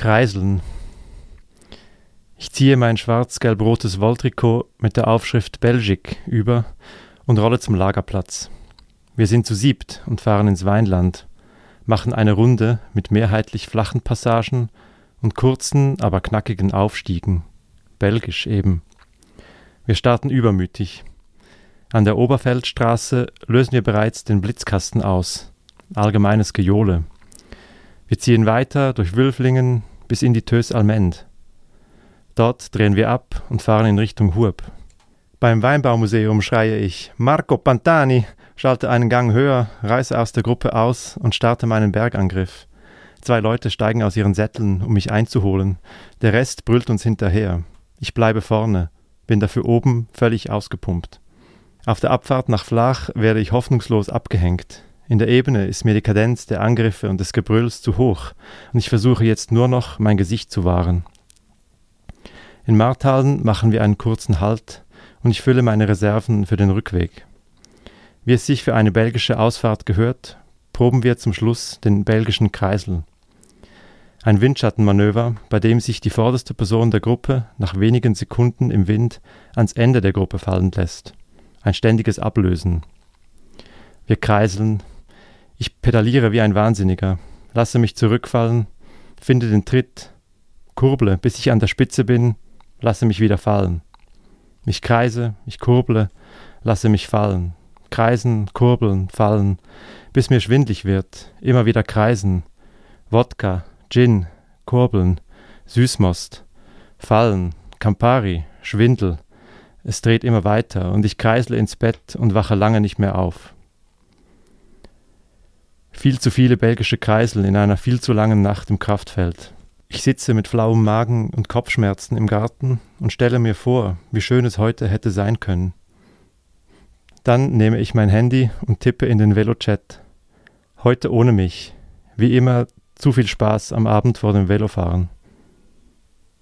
Kreiseln. Ich ziehe mein schwarz-gelb-rotes Wolltrikot mit der Aufschrift Belgique über und rolle zum Lagerplatz. Wir sind zu siebt und fahren ins Weinland, machen eine Runde mit mehrheitlich flachen Passagen und kurzen, aber knackigen Aufstiegen. Belgisch eben. Wir starten übermütig. An der Oberfeldstraße lösen wir bereits den Blitzkasten aus. Allgemeines Gejohle. Wir ziehen weiter durch Wülflingen bis in die Tös Almend. Dort drehen wir ab und fahren in Richtung Hurb. Beim Weinbaumuseum schreie ich Marco Pantani, schalte einen Gang höher, reiße aus der Gruppe aus und starte meinen Bergangriff. Zwei Leute steigen aus ihren Sätteln, um mich einzuholen. Der Rest brüllt uns hinterher. Ich bleibe vorne, bin dafür oben völlig ausgepumpt. Auf der Abfahrt nach Flach werde ich hoffnungslos abgehängt. In der Ebene ist mir die Kadenz der Angriffe und des Gebrülls zu hoch, und ich versuche jetzt nur noch, mein Gesicht zu wahren. In Marthalden machen wir einen kurzen Halt, und ich fülle meine Reserven für den Rückweg. Wie es sich für eine belgische Ausfahrt gehört, proben wir zum Schluss den belgischen Kreisel. Ein Windschattenmanöver, bei dem sich die vorderste Person der Gruppe nach wenigen Sekunden im Wind ans Ende der Gruppe fallen lässt. Ein ständiges Ablösen. Wir kreiseln, ich pedaliere wie ein Wahnsinniger, lasse mich zurückfallen, finde den Tritt, kurble, bis ich an der Spitze bin, lasse mich wieder fallen. Ich kreise, ich kurble, lasse mich fallen. Kreisen, kurbeln, fallen, bis mir schwindlig wird, immer wieder kreisen. Wodka, Gin, kurbeln, Süßmost, fallen, Campari, Schwindel. Es dreht immer weiter und ich kreisle ins Bett und wache lange nicht mehr auf. Viel zu viele belgische Kreisel in einer viel zu langen Nacht im Kraftfeld. Ich sitze mit flauem Magen und Kopfschmerzen im Garten und stelle mir vor, wie schön es heute hätte sein können. Dann nehme ich mein Handy und tippe in den Velochat. Heute ohne mich. Wie immer zu viel Spaß am Abend vor dem Velofahren.